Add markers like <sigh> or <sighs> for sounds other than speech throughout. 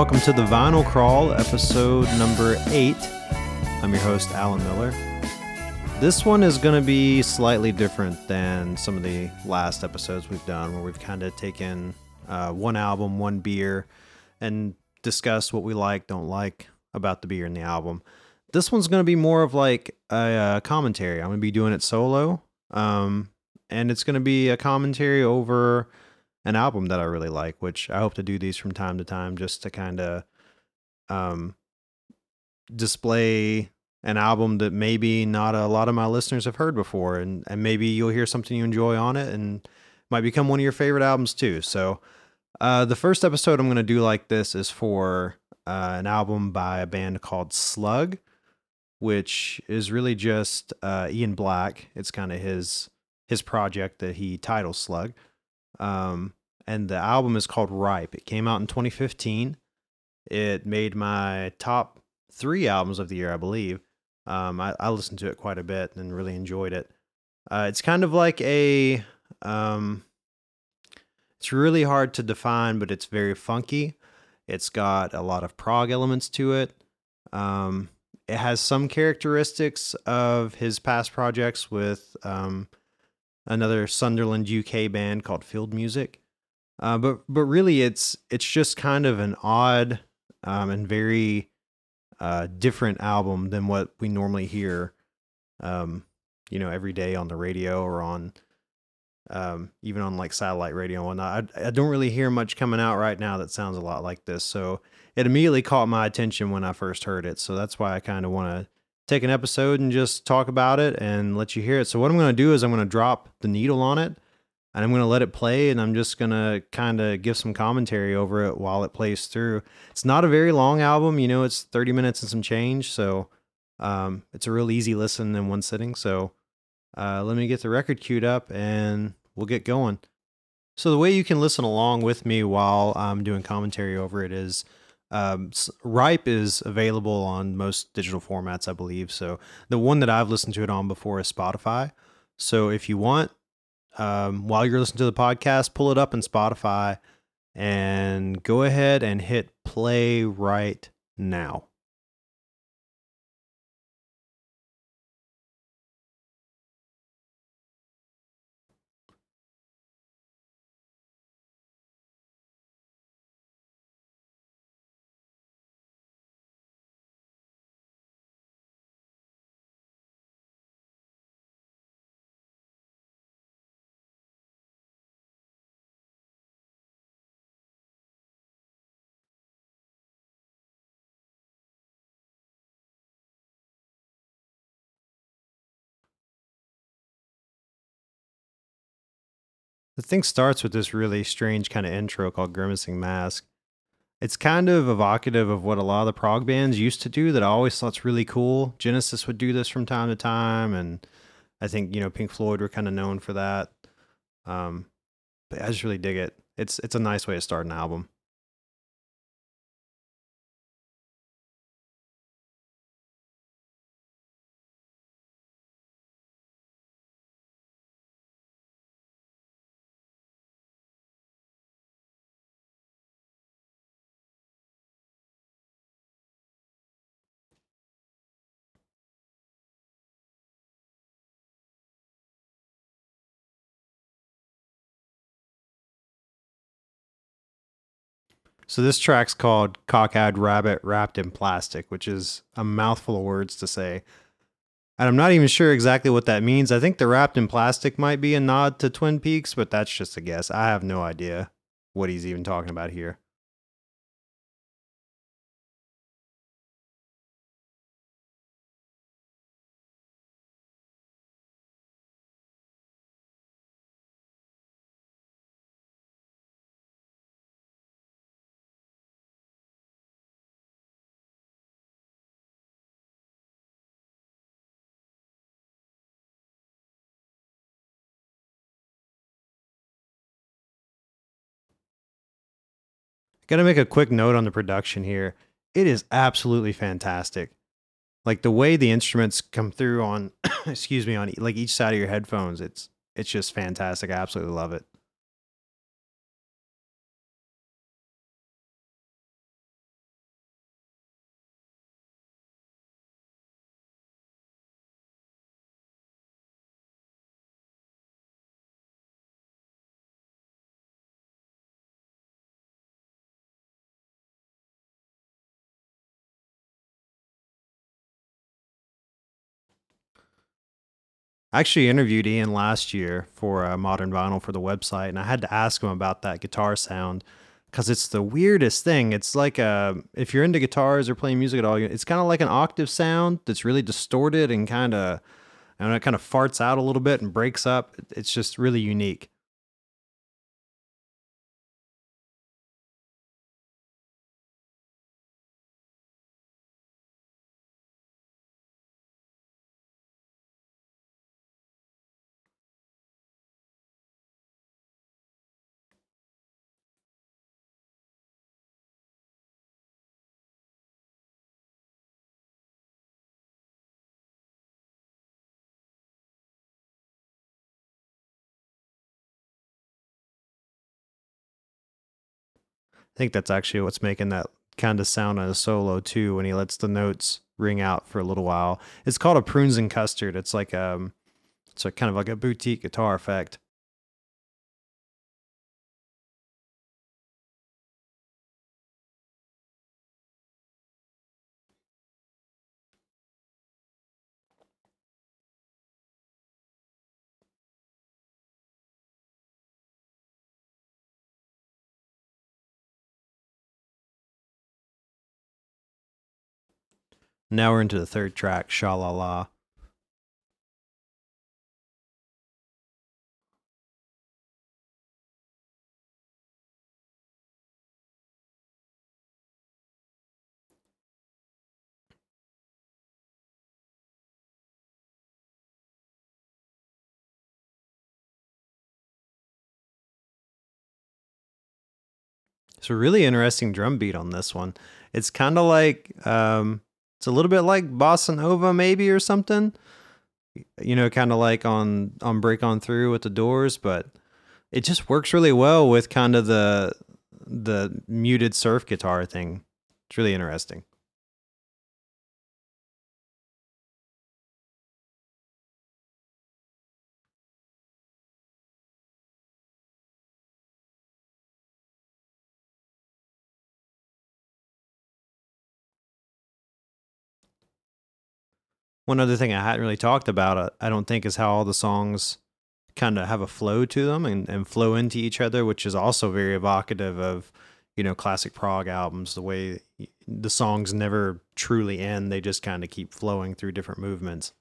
Welcome to the Vinyl Crawl, episode number eight. I'm your host, Alan Miller. This one is going to be slightly different than some of the last episodes we've done, where we've kind of taken uh, one album, one beer, and discussed what we like, don't like about the beer and the album. This one's going to be more of like a, uh commentary. I'm going to be doing it solo, um, and it's going to be a commentary over an album that I really like, which I hope to do these from time to time just to kind of um, display an album that maybe not a lot of my listeners have heard before, and and maybe you'll hear something you enjoy on it, and might become one of your favorite albums too. So, uh, the first episode I'm going to do like this is for uh, an album by a band called Slug, which is really just uh, Ian Black. It's kind of his his project that he titles Slug. Um, and the album is called Ripe. It came out in 2015. It made my top three albums of the year, I believe. Um, I, I listened to it quite a bit and really enjoyed it. Uh, it's kind of like a, um, it's really hard to define, but it's very funky. It's got a lot of prog elements to it. Um, it has some characteristics of his past projects with um, another Sunderland UK band called Field Music. Uh, but but really, it's it's just kind of an odd um, and very uh, different album than what we normally hear, um, you know, every day on the radio or on um, even on like satellite radio and whatnot. I, I don't really hear much coming out right now that sounds a lot like this. So it immediately caught my attention when I first heard it. So that's why I kind of want to take an episode and just talk about it and let you hear it. So what I'm going to do is I'm going to drop the needle on it and I'm going to let it play and I'm just going to kind of give some commentary over it while it plays through. It's not a very long album, you know, it's 30 minutes and some change, so um, it's a real easy listen in one sitting. So uh, let me get the record queued up and we'll get going. So the way you can listen along with me while I'm doing commentary over it is um, Ripe is available on most digital formats, I believe. So the one that I've listened to it on before is Spotify. So if you want, um, while you're listening to the podcast, pull it up in Spotify and go ahead and hit play right now. The thing starts with this really strange kind of intro called Grimacing Mask. It's kind of evocative of what a lot of the prog bands used to do that I always thought's really cool. Genesis would do this from time to time, and I think you know Pink Floyd were kind of known for that. Um, but I just really dig it. It's it's a nice way to start an album. So this track's called Cockeyed Rabbit Wrapped in Plastic, which is a mouthful of words to say. And I'm not even sure exactly what that means. I think the wrapped in plastic might be a nod to Twin Peaks, but that's just a guess. I have no idea what he's even talking about here. Gotta make a quick note on the production here. It is absolutely fantastic. Like the way the instruments come through on, <coughs> excuse me, on like each side of your headphones. It's it's just fantastic. I absolutely love it. I actually interviewed Ian last year for uh, Modern Vinyl for the website, and I had to ask him about that guitar sound because it's the weirdest thing. It's like a, if you're into guitars or playing music at all, it's kind of like an octave sound that's really distorted and kind of, and it kind of farts out a little bit and breaks up. It's just really unique. Think that's actually what's making that kind of sound on a solo too when he lets the notes ring out for a little while. It's called a prunes and custard. It's like um it's a kind of like a boutique guitar effect. Now we're into the third track, Sha La La. It's a really interesting drum beat on this one. It's kind of like um, it's a little bit like bossa nova maybe or something. You know, kind of like on on Break On Through with the Doors, but it just works really well with kind of the the muted surf guitar thing. It's really interesting. One other thing I hadn't really talked about, uh, I don't think, is how all the songs kind of have a flow to them and, and flow into each other, which is also very evocative of, you know, classic prog albums. The way the songs never truly end, they just kind of keep flowing through different movements.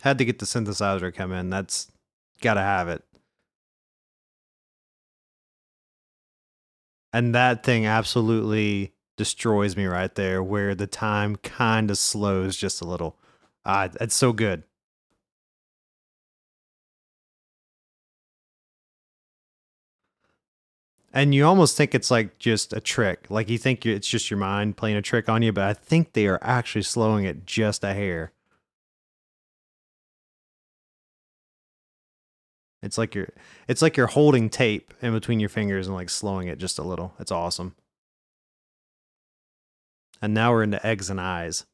Had to get the synthesizer to come in. That's got to have it. And that thing absolutely destroys me right there, where the time kind of slows just a little. Ah, it's so good. And you almost think it's like just a trick. Like you think it's just your mind playing a trick on you, but I think they are actually slowing it just a hair. It's like you're it's like you're holding tape in between your fingers and like slowing it just a little. It's awesome. And now we're into eggs and eyes.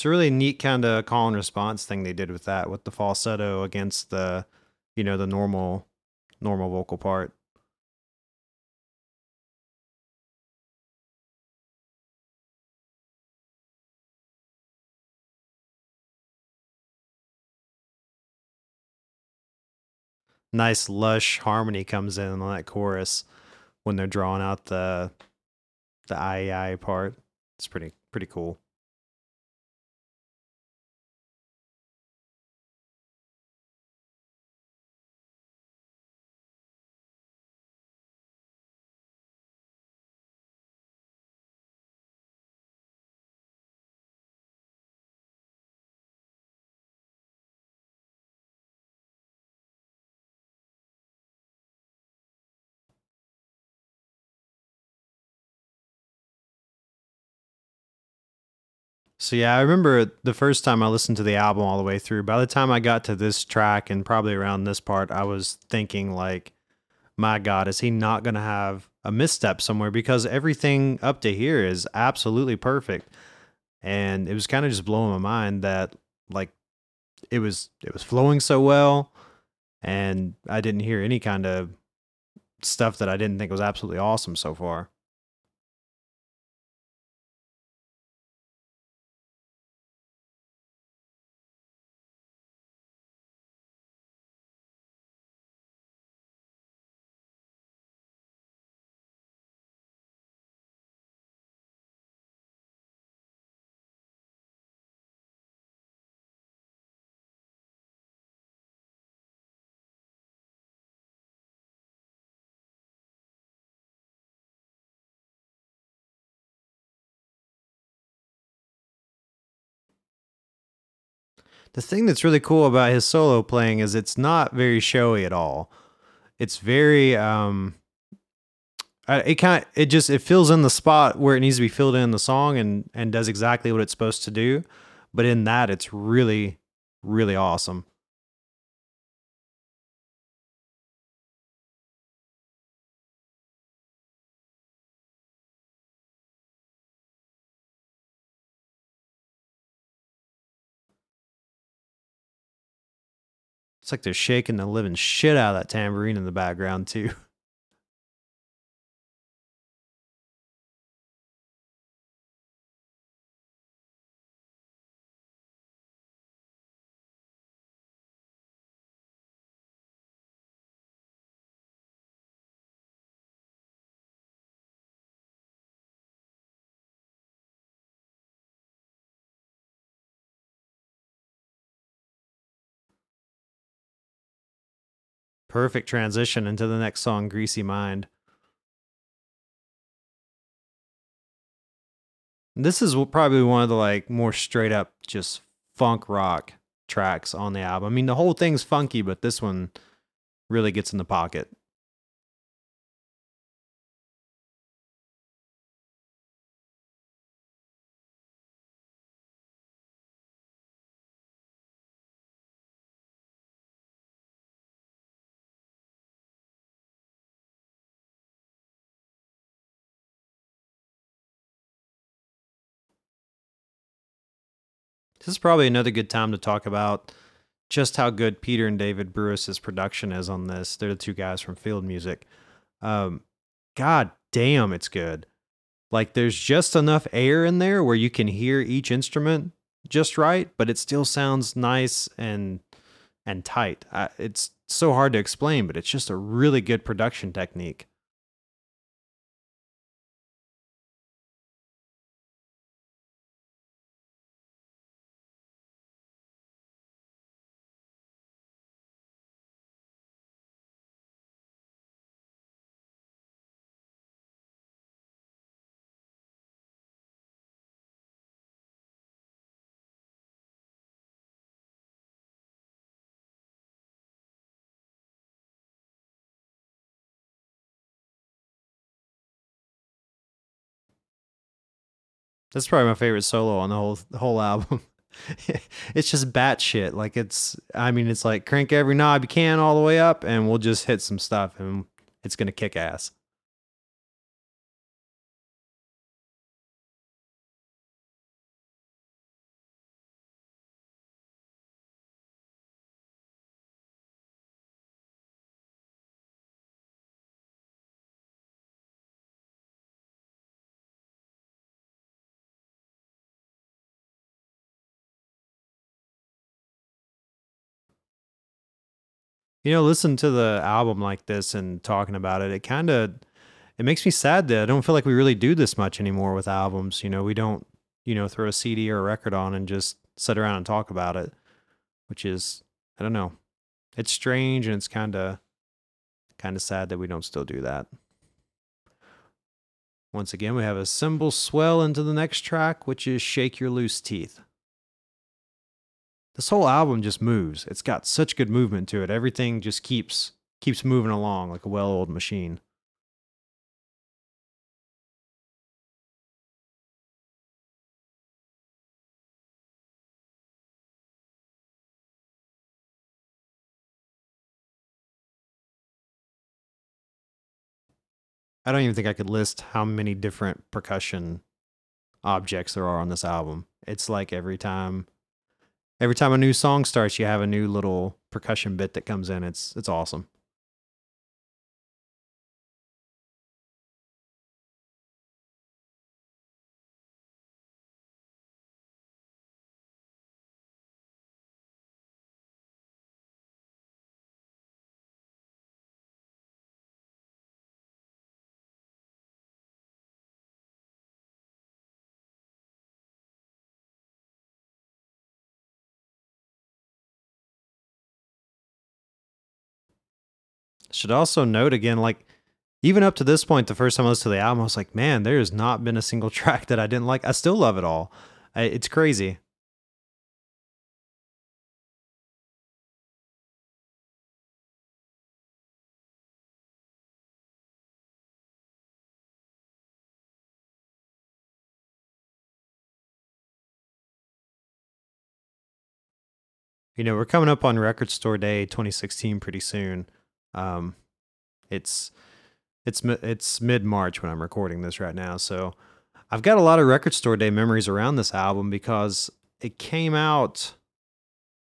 it's a really neat kind of call and response thing they did with that with the falsetto against the you know the normal normal vocal part. Nice lush harmony comes in on that chorus when they're drawing out the the i i part. It's pretty pretty cool. So yeah, I remember the first time I listened to the album all the way through. By the time I got to this track and probably around this part, I was thinking like, my God, is he not going to have a misstep somewhere? Because everything up to here is absolutely perfect, and it was kind of just blowing my mind that like it was it was flowing so well, and I didn't hear any kind of stuff that I didn't think was absolutely awesome so far. The thing that's really cool about his solo playing is it's not very showy at all. It's very um it kind of it just it fills in the spot where it needs to be filled in the song and and does exactly what it's supposed to do. But in that it's really really awesome. It's like they're shaking the living shit out of that tambourine in the background too. <laughs> Perfect transition into the next song, Greasy Mind. This is probably one of the like more straight up just funk rock tracks on the album. I mean, the whole thing's funky, but this one really gets in the pocket. This is probably another good time to talk about just how good Peter and David Brewis's production is on this. They're the two guys from Field Music. Um, God damn, it's good. Like there's just enough air in there where you can hear each instrument just right, but it still sounds nice and and tight. I, it's so hard to explain, but it's just a really good production technique. That's probably my favorite solo on the whole the whole album. <laughs> it's just batshit. Like it's, I mean, it's like crank every knob you can all the way up, and we'll just hit some stuff, and it's gonna kick ass. You know, listen to the album like this and talking about it. It kind of it makes me sad that I don't feel like we really do this much anymore with albums. You know, we don't, you know, throw a CD or a record on and just sit around and talk about it, which is I don't know. It's strange and it's kind of kind of sad that we don't still do that. Once again, we have a cymbal swell into the next track, which is Shake Your Loose Teeth. This whole album just moves. It's got such good movement to it. Everything just keeps keeps moving along like a well-oiled machine. I don't even think I could list how many different percussion objects there are on this album. It's like every time every time a new song starts, you have a new little percussion bit that comes in. It's it's awesome. Should also note again, like even up to this point, the first time I listened to the album, I was like, man, there has not been a single <laughs> track that I didn't like. I still love it all. It's crazy. You know, we're coming up on Record Store Day 2016 pretty soon. Um, it's it's it's mid March when I'm recording this right now, so I've got a lot of Record Store Day memories around this album because it came out.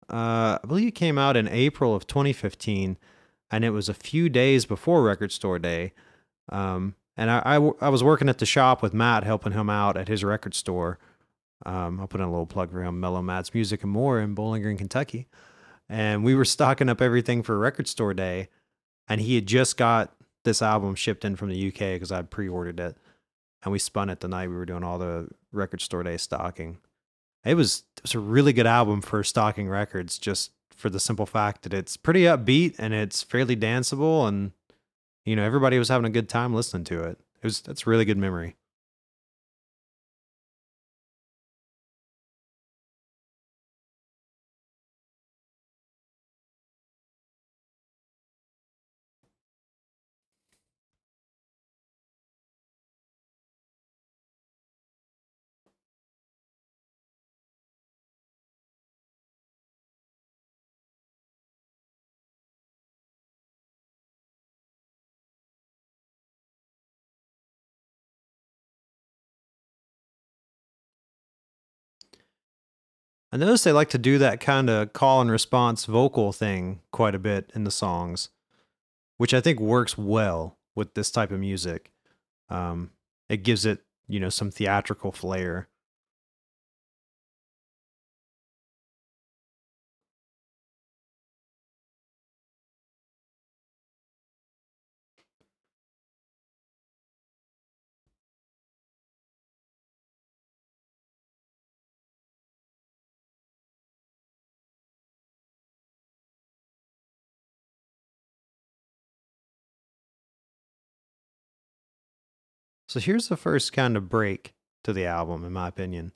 Uh, I believe it came out in April of 2015, and it was a few days before Record Store Day. Um, and I, I, I was working at the shop with Matt, helping him out at his record store. Um, I'll put in a little plug for him, Mellow Matt's Music and More in Bowling Green, Kentucky. And we were stocking up everything for Record Store Day and he had just got this album shipped in from the UK because I'd pre-ordered it, and we spun it the night we were doing all the record store day stocking. It was it was a really good album for stocking records, just for the simple fact that it's pretty upbeat and it's fairly danceable, and you know everybody was having a good time listening to it. It was that's a really good memory. I notice they like to do that kind of call and response vocal thing quite a bit in the songs, which I think works well with this type of music. Um, it gives it, you know, some theatrical flair. So here's the first kind of break to the album, in my opinion.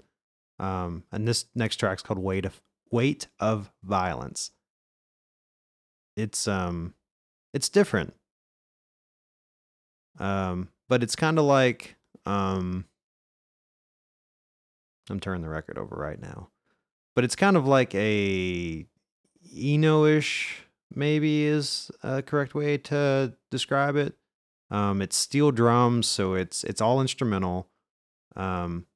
Um, and this next track's called "Weight of Weight of Violence." It's um, it's different. Um, but it's kind of like um, I'm turning the record over right now, but it's kind of like a Eno-ish, maybe is a correct way to describe it. Um, it's steel drums, so it's it's all instrumental. Um,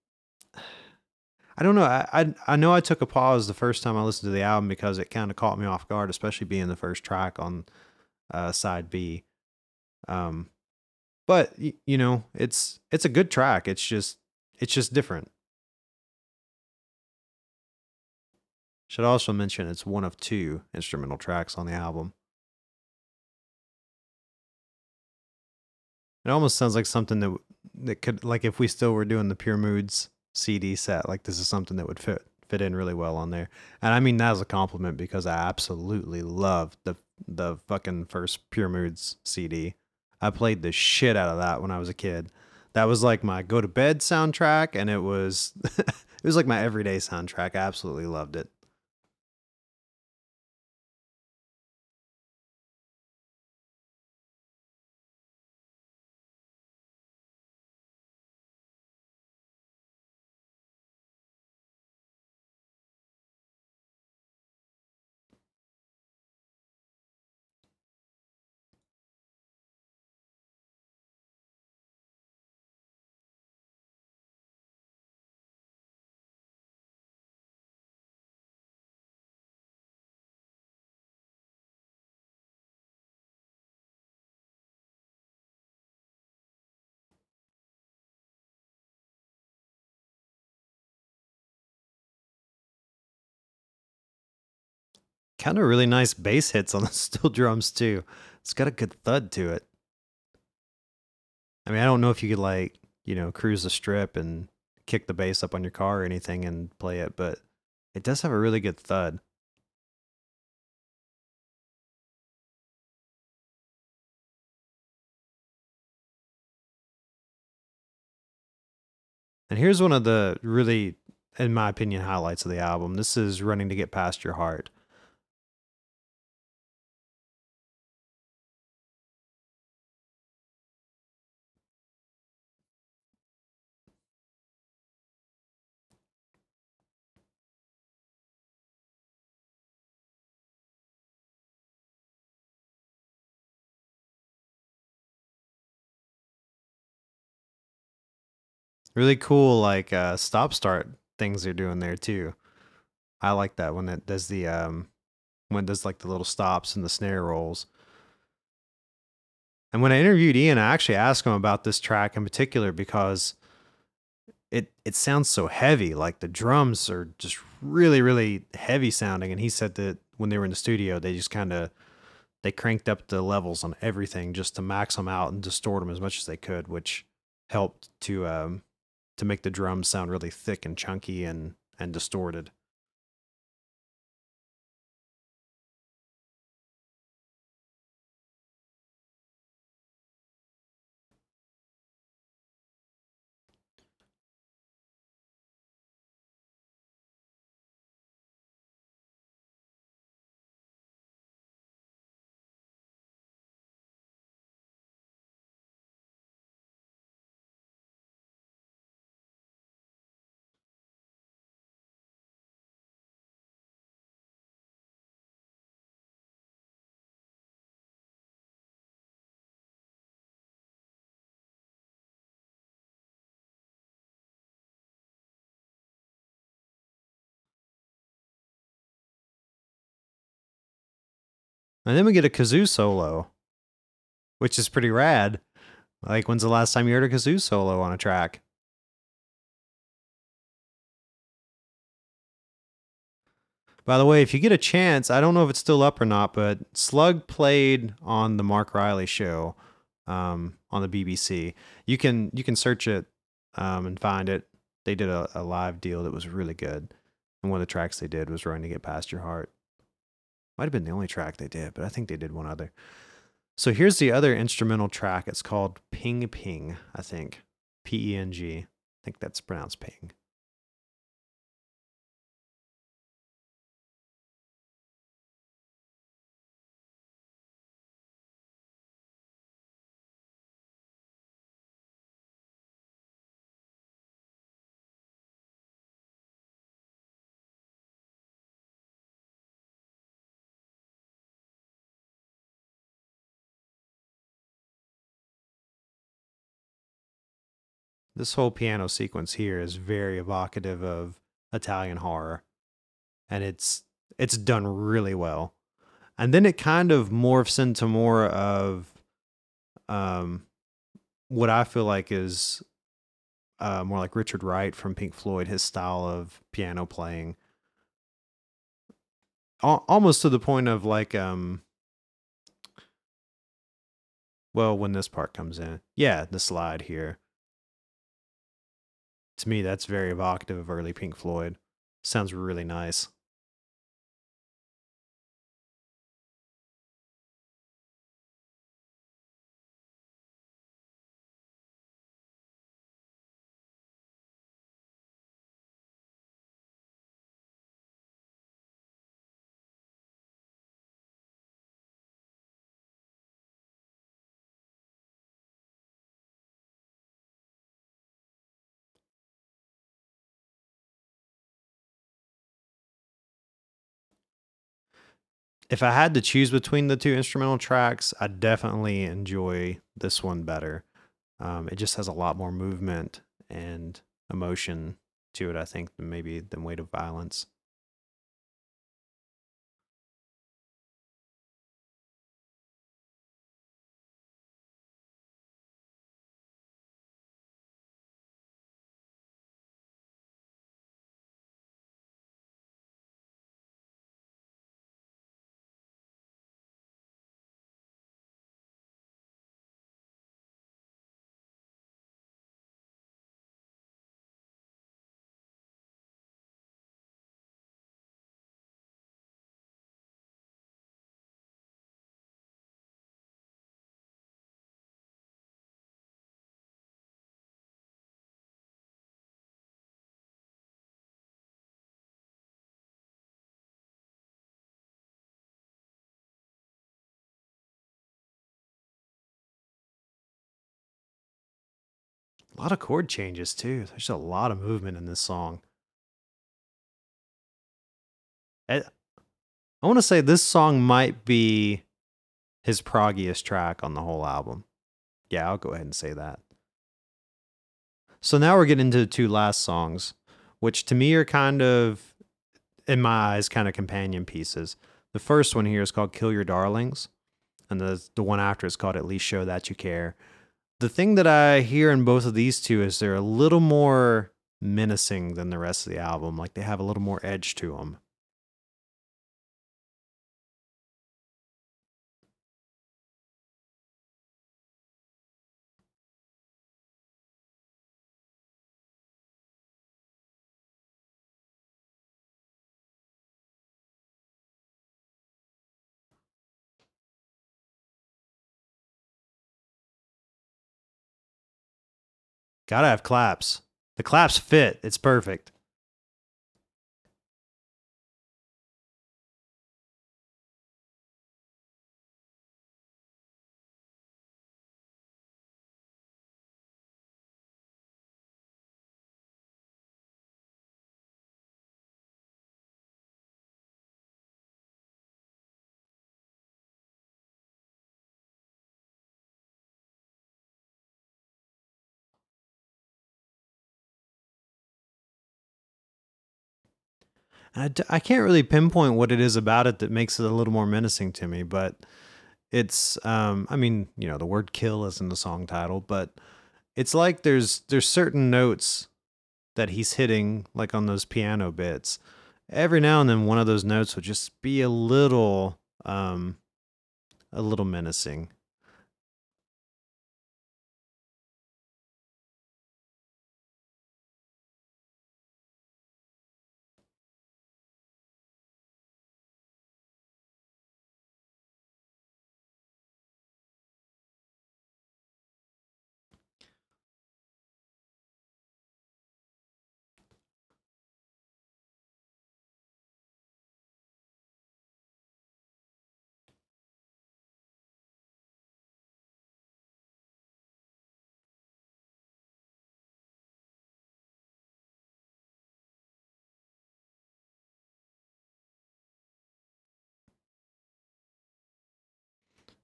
<sighs> I don't know. I, I I know I took a pause the first time I listened to the album because it kind of caught me off guard, especially being the first track on uh, side B. Um, but y- you know, it's it's a good track. It's just it's just different. Should also mention it's one of two instrumental tracks on the album. It almost sounds like something that that could like if we still were doing the Pure Moods CD set, like this is something that would fit fit in really well on there. And I mean that as a compliment because I absolutely love the the fucking first Pure Moods CD. I played the shit out of that when I was a kid. That was like my go to bed soundtrack and it was <laughs> it was like my everyday soundtrack. I absolutely loved it. Kind of really nice bass hits on the <laughs> steel drums too. It's got a good thud to it. I mean, I don't know if you could like, you know, cruise the strip and kick the bass up on your car or anything and play it, but it does have a really good thud. And here's one of the really, in my opinion, highlights of the album. This is Running to Get Past Your Heart. Really cool, like uh, stop start things they're doing there too. I like that when it does the um when it does like the little stops and the snare rolls. And when I interviewed Ian, I actually asked him about this track in particular because it it sounds so heavy. Like the drums are just really, really heavy sounding. And he said that when they were in the studio, they just kind of they cranked up the levels on everything just to max them out and distort them as much as they could, which helped to um, to make the drums sound really thick and chunky and and distorted. And then we get a kazoo solo, which is pretty rad. Like, when's the last time you heard a kazoo solo on a track? By the way, if you get a chance, I don't know if it's still up or not, but Slug played on the Marc Riley show um, on the BBC. You can you can search it um, and find it. They did a, a live deal that was really good, and one of the tracks they did was "Running to Get Past Your Heart." Might have been the only track they did, but I think they did one other. So here's the other instrumental track. It's called Ping Ping, I think. P E N G. I think that's pronounced ping. This whole piano sequence here is very evocative of Italian horror. And it's it's done really well. And then it kind of morphs into more of um what I feel like is uh, more like Richard Wright from Pink Floyd, his style of piano playing, Al- almost to the point of like um well, when this part comes in. Yeah, the slide here. To me, that's very evocative of early Pink Floyd. Sounds really nice. If I had to choose between the two instrumental tracks, I definitely enjoy this one better. Um, it just has a lot more movement and emotion to it, I think, than maybe than Weight of Violence. A lot of chord changes too. There's a lot of movement in this song. Eh, I, I want to say this song might be his proggiest track on the whole album. Yeah, I'll go ahead and say that. So now we're getting into the two last songs, which to me are kind of, in my eyes, kind of companion pieces. The first one here is called Kill Your Darlings, and the, the one after is called At Least Show That You Care the thing that I hear in both of these two is they're a little more menacing than the rest of the album. Like they have a little more edge to them. Gotta have claps. The claps fit. It's perfect. I d- I can't really pinpoint what it is about it that makes it a little more menacing to me, but it's um I mean, you know, the word kill is in the song title, but it's like there's there's certain notes that he's hitting like on those piano bits. Every now and then one of those notes would just be a little um a little menacing.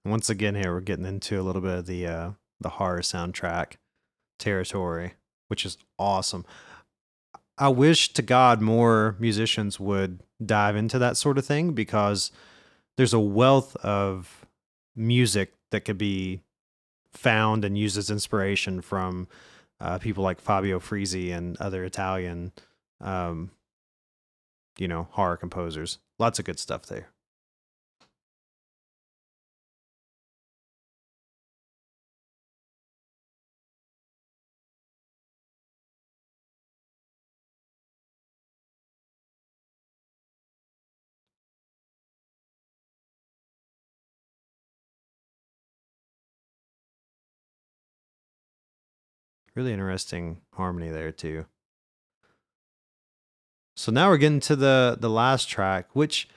Once again, here we're getting into a little bit of the uh, the horror soundtrack territory, which is awesome. I wish to God more musicians would dive into that sort of thing because there's a wealth of music that could be found and used as inspiration from uh, people like Fabio Frizzi and other Italian, um, you know, horror composers. Lots of good stuff there. Really interesting harmony there too. So now we're getting to the the last track, which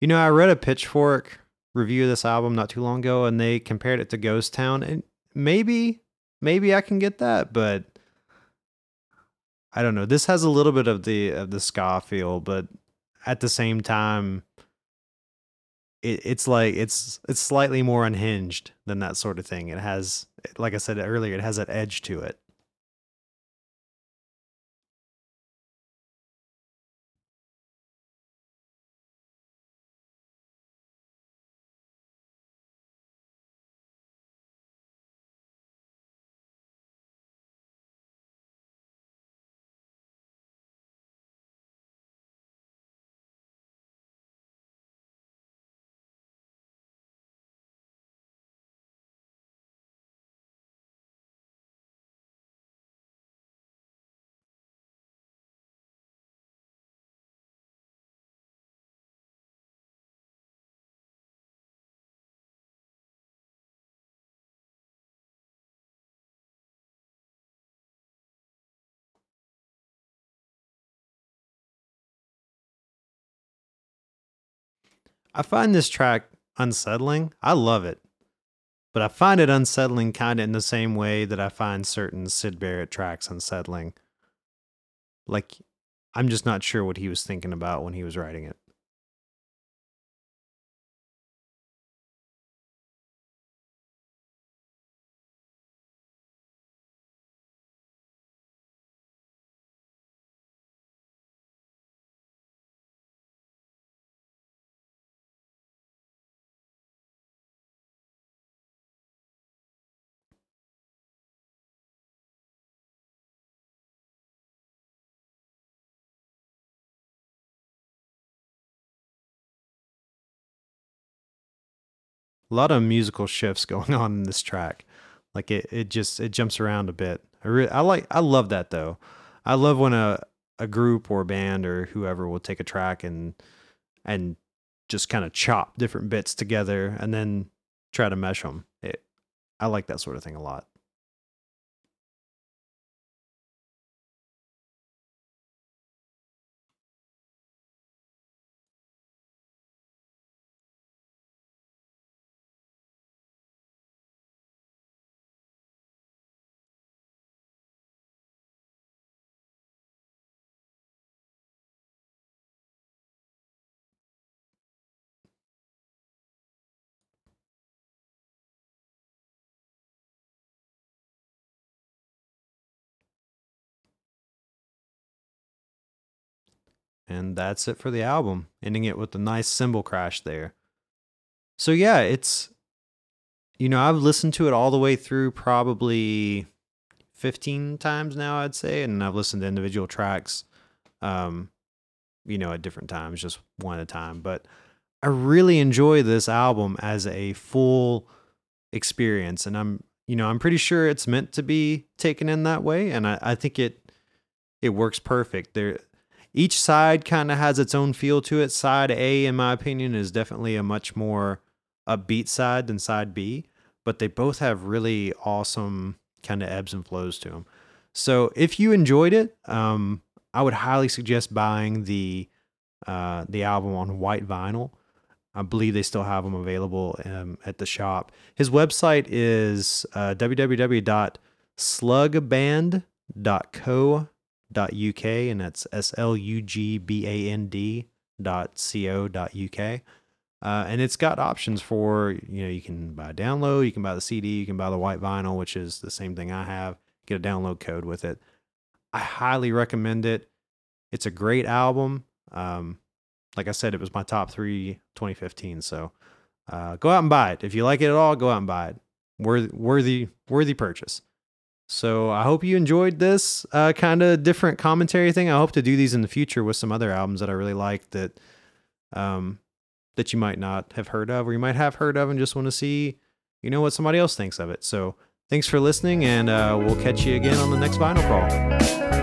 you know I read a Pitchfork review of this album not too long ago, and they compared it to Ghost Town, and maybe maybe I can get that, but I don't know. This has a little bit of the of the ska feel, but at the same time, it, it's like it's it's slightly more unhinged than that sort of thing. It has, like I said earlier, it has that edge to it. I find this track unsettling. I love it. But I find it unsettling kind of in the same way that I find certain Syd Barrett tracks unsettling. Like, I'm just not sure what he was thinking about when he was writing it. A lot of musical shifts <laughs> going on in this track. Like it, it just it jumps around a bit. I really, I like I love that though. I love when a a group or band or whoever will take a track and and just kind of chop different bits together and then try to mesh them. It, I like that sort of thing a lot. And that's it for the album, ending it with a nice cymbal crash there. So, yeah, it's, you know, I've listened to it all the way through probably 15 times now, I'd say. And I've listened to individual tracks, um, you know, at different times, just one at a time. But I really enjoy this album as a full experience. And I'm, you know, I'm pretty sure it's meant to be taken in that way. And I, I think it, it works perfect. There, each side kind of has its own feel to it. Side A, in my opinion, is definitely a much more upbeat side than side B, but they both have really awesome kind of ebbs and flows to them. So if you enjoyed it, um, I would highly suggest buying the uh, the album on white vinyl. I believe they still have them available um, at the shop. His website is uh, www.slugband.co uk and that's s-l-u-g-b-a-n-d dot co dot uk uh, and it's got options for you know you can buy a download you can buy the cd you can buy the white vinyl which is the same thing i have get a download code with it. I highly recommend it. It's a great album. Um, like i said it was my top three 2015 so uh, go out and buy it. If you like it at all go out and buy it. Worthy worthy worthy purchase so I hope you enjoyed this uh, kind of different commentary thing. I hope to do these in the future with some other albums that I really like that um, that you might not have heard of or you might have heard of and just want to see, you know, what somebody else thinks of it. So thanks for listening, and uh, we'll catch you again on the next Vinyl Crawl.